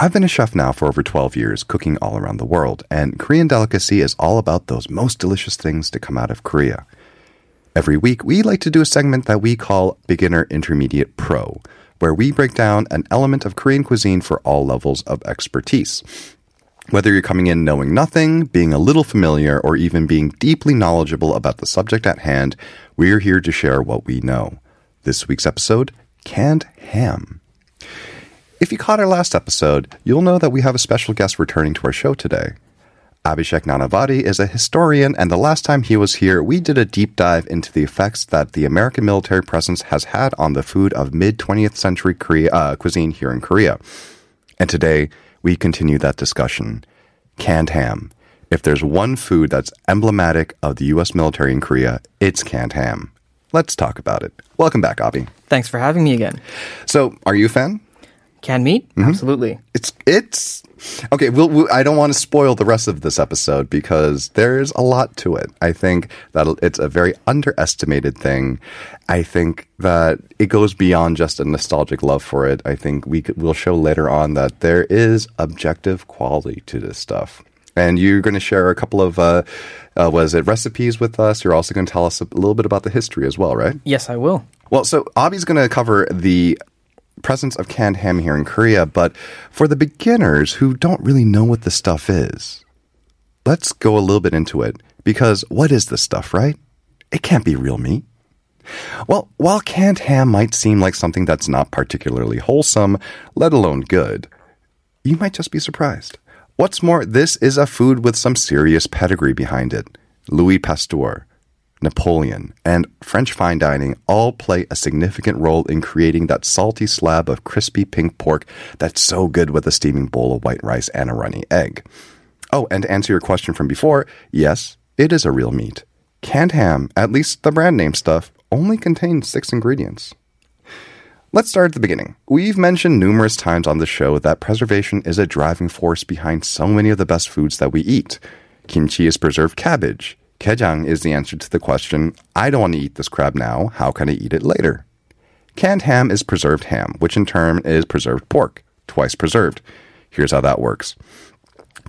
I've been a chef now for over 12 years, cooking all around the world, and Korean Delicacy is all about those most delicious things to come out of Korea. Every week, we like to do a segment that we call Beginner Intermediate Pro, where we break down an element of Korean cuisine for all levels of expertise. Whether you're coming in knowing nothing, being a little familiar, or even being deeply knowledgeable about the subject at hand, we're here to share what we know. This week's episode Canned Ham. If you caught our last episode, you'll know that we have a special guest returning to our show today. Abhishek Nanavati is a historian, and the last time he was here, we did a deep dive into the effects that the American military presence has had on the food of mid 20th century Korea, uh, cuisine here in Korea. And today, we continue that discussion. Canned ham. If there's one food that's emblematic of the U.S. military in Korea, it's canned ham. Let's talk about it. Welcome back, Abby. Thanks for having me again. So, are you a fan? Canned meat? Absolutely. It's it's okay. We'll, we'll, I don't want to spoil the rest of this episode because there's a lot to it. I think that it's a very underestimated thing. I think that it goes beyond just a nostalgic love for it. I think we could, we'll show later on that there is objective quality to this stuff. And you're going to share a couple of uh, uh, was it recipes with us? You're also going to tell us a little bit about the history as well, right? Yes, I will. Well, so Abby's going to cover the presence of canned ham here in Korea, but for the beginners who don't really know what the stuff is, let's go a little bit into it because what is this stuff, right? It can't be real meat. Well, while canned ham might seem like something that's not particularly wholesome, let alone good, you might just be surprised. What's more, this is a food with some serious pedigree behind it. Louis Pasteur, Napoleon, and French fine dining all play a significant role in creating that salty slab of crispy pink pork that's so good with a steaming bowl of white rice and a runny egg. Oh, and to answer your question from before, yes, it is a real meat. Canned ham, at least the brand name stuff, only contains six ingredients. Let's start at the beginning. We've mentioned numerous times on the show that preservation is a driving force behind so many of the best foods that we eat. Kimchi is preserved cabbage. Kejang is the answer to the question, I don't want to eat this crab now, how can I eat it later? Canned ham is preserved ham, which in turn is preserved pork, twice preserved. Here's how that works.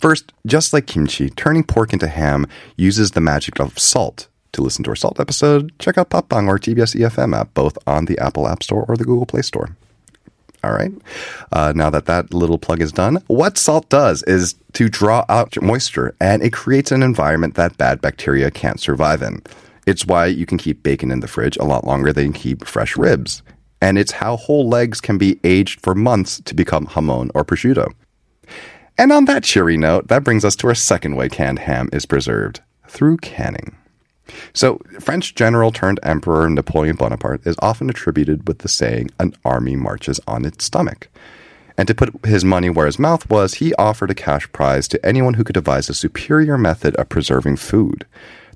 First, just like kimchi, turning pork into ham uses the magic of salt. To listen to our salt episode, check out Papang or TBS EFM app, both on the Apple App Store or the Google Play Store. All right. Uh, now that that little plug is done, what salt does is to draw out moisture and it creates an environment that bad bacteria can't survive in. It's why you can keep bacon in the fridge a lot longer than you can keep fresh ribs. And it's how whole legs can be aged for months to become jamón or prosciutto. And on that cheery note, that brings us to our second way canned ham is preserved through canning. So, French general turned emperor Napoleon Bonaparte is often attributed with the saying, an army marches on its stomach. And to put his money where his mouth was, he offered a cash prize to anyone who could devise a superior method of preserving food.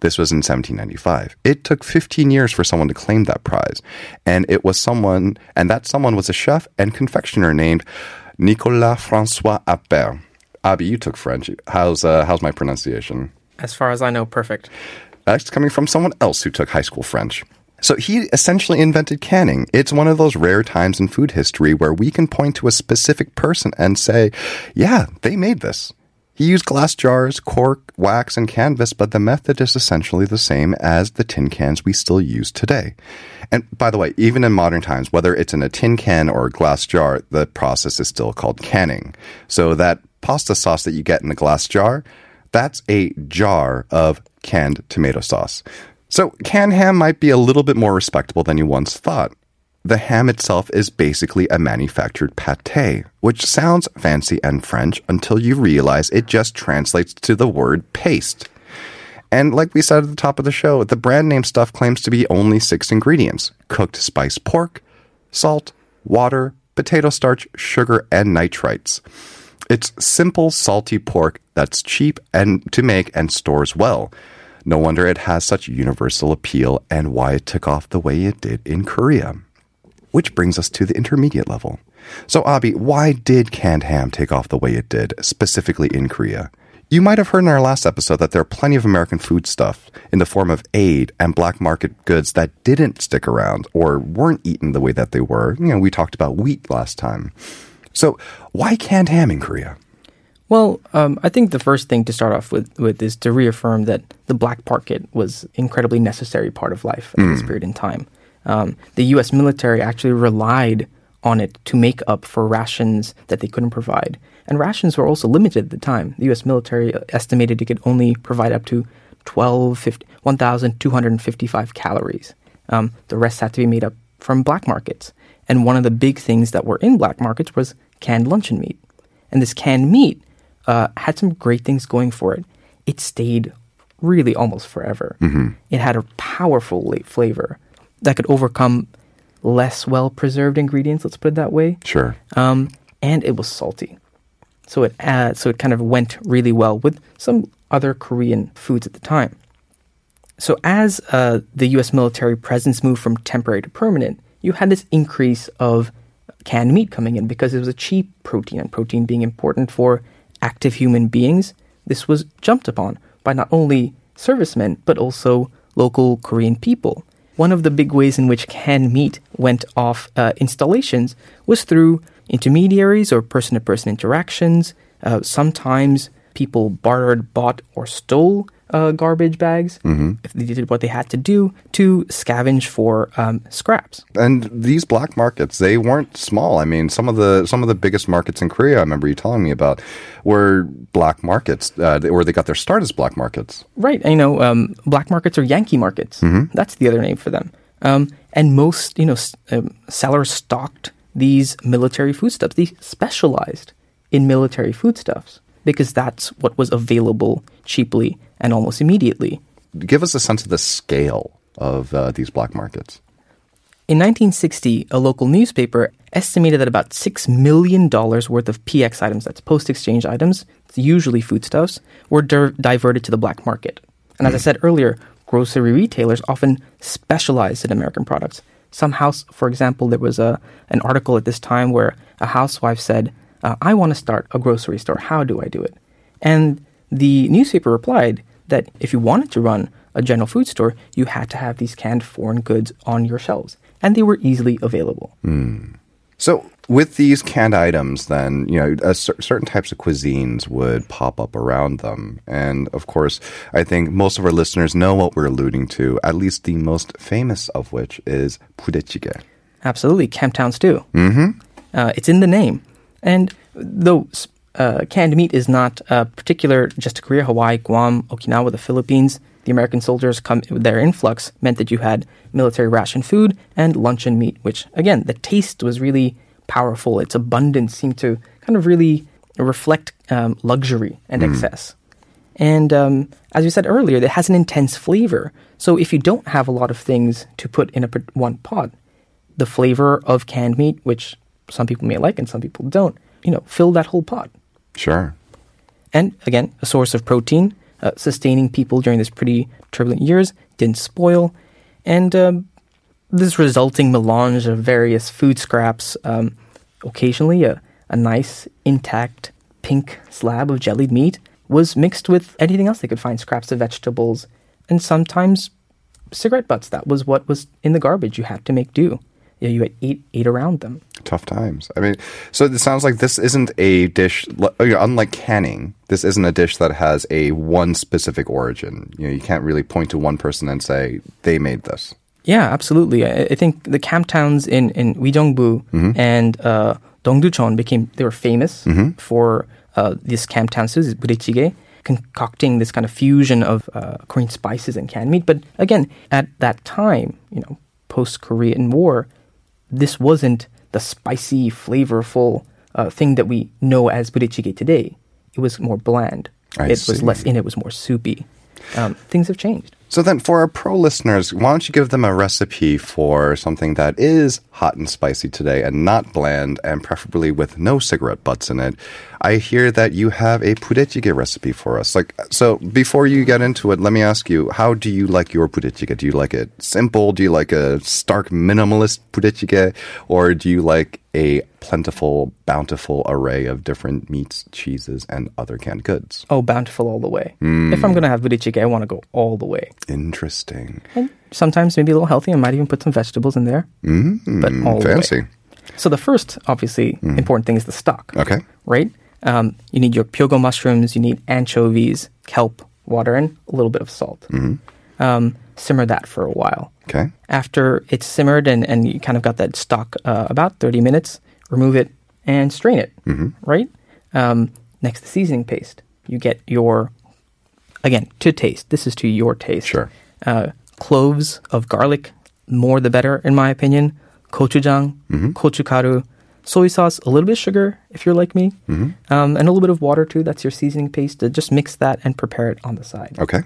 This was in 1795. It took 15 years for someone to claim that prize. And it was someone, and that someone was a chef and confectioner named Nicolas Francois Appert. Abby, you took French. How's, uh, how's my pronunciation? As far as I know, perfect. Uh, that's coming from someone else who took high school French. So he essentially invented canning. It's one of those rare times in food history where we can point to a specific person and say, yeah, they made this. He used glass jars, cork, wax, and canvas, but the method is essentially the same as the tin cans we still use today. And by the way, even in modern times, whether it's in a tin can or a glass jar, the process is still called canning. So that pasta sauce that you get in a glass jar, that's a jar of canned tomato sauce. So canned ham might be a little bit more respectable than you once thought. The ham itself is basically a manufactured pate, which sounds fancy and French until you realize it just translates to the word paste. And like we said at the top of the show, the brand name stuff claims to be only six ingredients cooked spiced pork, salt, water, potato starch, sugar, and nitrites. It's simple, salty pork that's cheap and to make and stores well. No wonder it has such universal appeal and why it took off the way it did in Korea. Which brings us to the intermediate level. So, Abby, why did canned ham take off the way it did, specifically in Korea? You might have heard in our last episode that there are plenty of American food stuff in the form of aid and black market goods that didn't stick around or weren't eaten the way that they were. You know, we talked about wheat last time. So, why canned ham in Korea? Well, um, I think the first thing to start off with, with is to reaffirm that the black market was incredibly necessary part of life at this period in time. Um, the U.S. military actually relied on it to make up for rations that they couldn't provide. And rations were also limited at the time. The U.S. military estimated it could only provide up to 12, 50, 1,255 calories. Um, the rest had to be made up from black markets. And one of the big things that were in black markets was canned luncheon meat. And this canned meat uh, had some great things going for it. It stayed really almost forever. It had a powerful la- flavor that could overcome less well preserved ingredients, let's put it that way. Sure. Um, and it was salty. So it uh, so it kind of went really well with some other Korean foods at the time. So as uh, the U.S. military presence moved from temporary to permanent, you had this increase of canned meat coming in because it was a cheap protein, and protein being important for active human beings, this was jumped upon by not only servicemen but also local Korean people. One of the big ways in which canned meat went off uh, installations was through intermediaries or person to person interactions. Uh, sometimes people bartered, bought, or stole uh, garbage bags if they did what they had to do to scavenge for um, scraps. And these black markets, they weren't small. I mean, some of the some of the biggest markets in Korea, I remember you telling me about, were black markets, uh, or they got their start as black markets. Right. You know, um, black markets are Yankee markets. That's the other name for them. Um, and most, you know, s- um, sellers stocked these military foodstuffs. They specialized in military foodstuffs because that's what was available cheaply and almost immediately. Give us a sense of the scale of uh, these black markets. In 1960, a local newspaper estimated that about $6 million worth of PX items, that's post exchange items, it's usually foodstuffs, were di- diverted to the black market. And as I said earlier, grocery retailers often specialized in American products. Some house, for example, there was a, an article at this time where a housewife said, uh, I want to start a grocery store. How do I do it? And the newspaper replied that if you wanted to run a general food store, you had to have these canned foreign goods on your shelves, and they were easily available. Mm. So, with these canned items, then you know cer- certain types of cuisines would pop up around them, and of course, I think most of our listeners know what we're alluding to. At least the most famous of which is budae-jjigae. Absolutely, Camptown stew. Mm-hmm. Uh, it's in the name, and though uh, canned meat is not uh, particular just to Korea, Hawaii, Guam, Okinawa, the Philippines, the American soldiers come their influx meant that you had military ration food and luncheon meat, which again the taste was really powerful. Its abundance seemed to kind of really reflect um, luxury and excess. And um, as we said earlier, it has an intense flavor. So if you don't have a lot of things to put in a one pot, the flavor of canned meat, which some people may like and some people don't, you know, fill that whole pot. Sure. And again, a source of protein, uh, sustaining people during this pretty turbulent years, didn't spoil, and um, this resulting melange of various food scraps, um, occasionally a, a nice intact pink slab of jellied meat, was mixed with anything else they could find, scraps of vegetables, and sometimes cigarette butts. That was what was in the garbage. You had to make do. You, know, you had ate ate around them. Tough times. I mean, so it sounds like this isn't a dish, unlike canning, this isn't a dish that has a one specific origin. You know, you can't really point to one person and say, they made this. Yeah, absolutely. I, I think the camp towns in in Uijeongbu and uh, Dongducheon became they were famous for uh, this camp town so this is concocting this kind of fusion of uh, Korean spices and canned meat. But again, at that time, you know, post Korean War, this wasn't the spicy, flavorful uh, thing that we know as budae-jjigae today. It was more bland. I it was less in. It was more soupy. Um, things have changed. So then, for our pro listeners, why don't you give them a recipe for something that is hot and spicy today and not bland, and preferably with no cigarette butts in it? I hear that you have a budae-jjigae recipe for us. Like, so before you get into it, let me ask you: How do you like your budae-jjigae? Do you like it simple? Do you like a stark minimalist budae-jjigae, or do you like a plentiful, bountiful array of different meats, cheeses, and other canned goods? Oh, bountiful all the way. If I'm to have budae I want to go all the way. Interesting. And sometimes maybe a little healthy. I might even put some vegetables in there. Mm, But all the way. fancy. So the first, obviously, important thing is the stock. Okay. Right? Um, you need your pyogo mushrooms, you need anchovies, kelp, water, and a little bit of salt. Um, simmer that for a while. Okay. After it's simmered and, and you kind of got that stock uh, about 30 minutes, remove it and strain it. Right? Um, next, the seasoning paste. You get your, again, to taste. This is to your taste. Sure. Uh, cloves of garlic, more the better, in my opinion. Gochujang, gochugaru, soy sauce, a little bit of sugar if you're like me, um, and a little bit of water too. That's your seasoning paste. Uh, just mix that and prepare it on the side. Okay.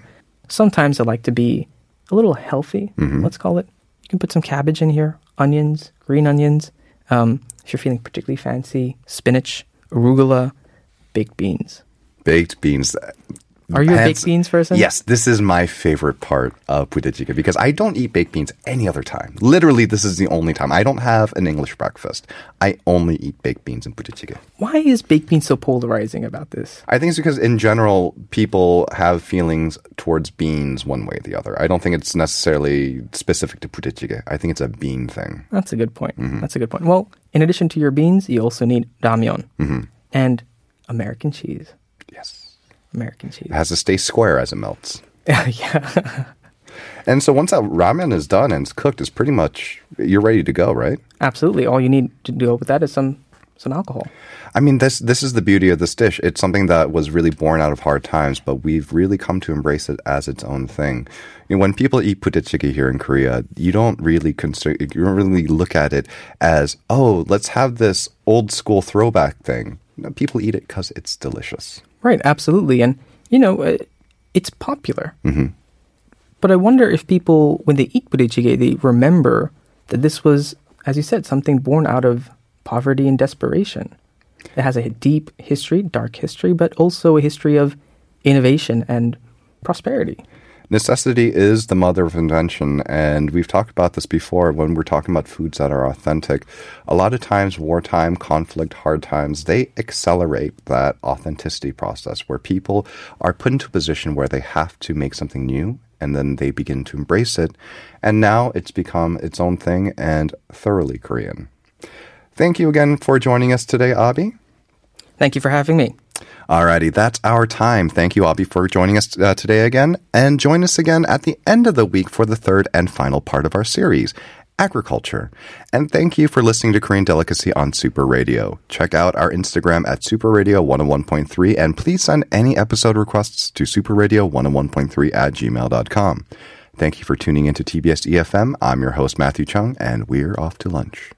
Sometimes I like to be a little healthy, let's call it. You can put some cabbage in here, onions, green onions. Um, if you're feeling particularly fancy, spinach, arugula, baked beans. Baked beans. Are you a baked beans person? Yes, this is my favorite part of budae-jjigae because I don't eat baked beans any other time. Literally, this is the only time. I don't have an English breakfast. I only eat baked beans and budae-jjigae. Why is baked beans so polarizing about this? I think it's because in general, people have feelings towards beans one way or the other. I don't think it's necessarily specific to budae-jjigae. I think it's a bean thing. That's a good point. Mm-hmm. That's a good point. Well, in addition to your beans, you also need ramyeon mm-hmm. and American cheese. Yes. American cheese. It has to stay square as it melts. yeah, And so once that ramen is done and it's cooked, it's pretty much, you're ready to go, right? absolutely. All you need to do with that is some some alcohol. I mean, this this is the beauty of this dish. It's something that was really born out of hard times, but we've really come to embrace it as its own thing. You know, when people eat budae-jjigae here in Korea, you don't really consider, you don't really look at it as, oh, let's have this old school throwback thing. No, people eat it because it's delicious. Right, absolutely. And, you know, uh, it's popular. Mm-hmm. But I wonder if people, when they eat budae they remember that this was, as you said, something born out of poverty and desperation. It has a deep history, dark history, but also a history of innovation and prosperity. Necessity is the mother of invention, and we've talked about this before when we're talking about foods that are authentic. A lot of times, wartime, conflict, hard times, they accelerate that authenticity process where people are put into a position where they have to make something new and then they begin to embrace it. And now it's become its own thing and thoroughly Korean. Thank you again for joining us today, Abby. Thank you for having me. Alrighty, that's our time. Thank you, Abby, for joining us uh, today again. And join us again at the end of the week for the third and final part of our series, agriculture. And thank you for listening to Korean Delicacy on Super Radio. Check out our Instagram at Super Radio 101.3 and please send any episode requests to superradio101.3 at gmail.com. Thank you for tuning into TBS EFM. I'm your host, Matthew Chung, and we're off to lunch.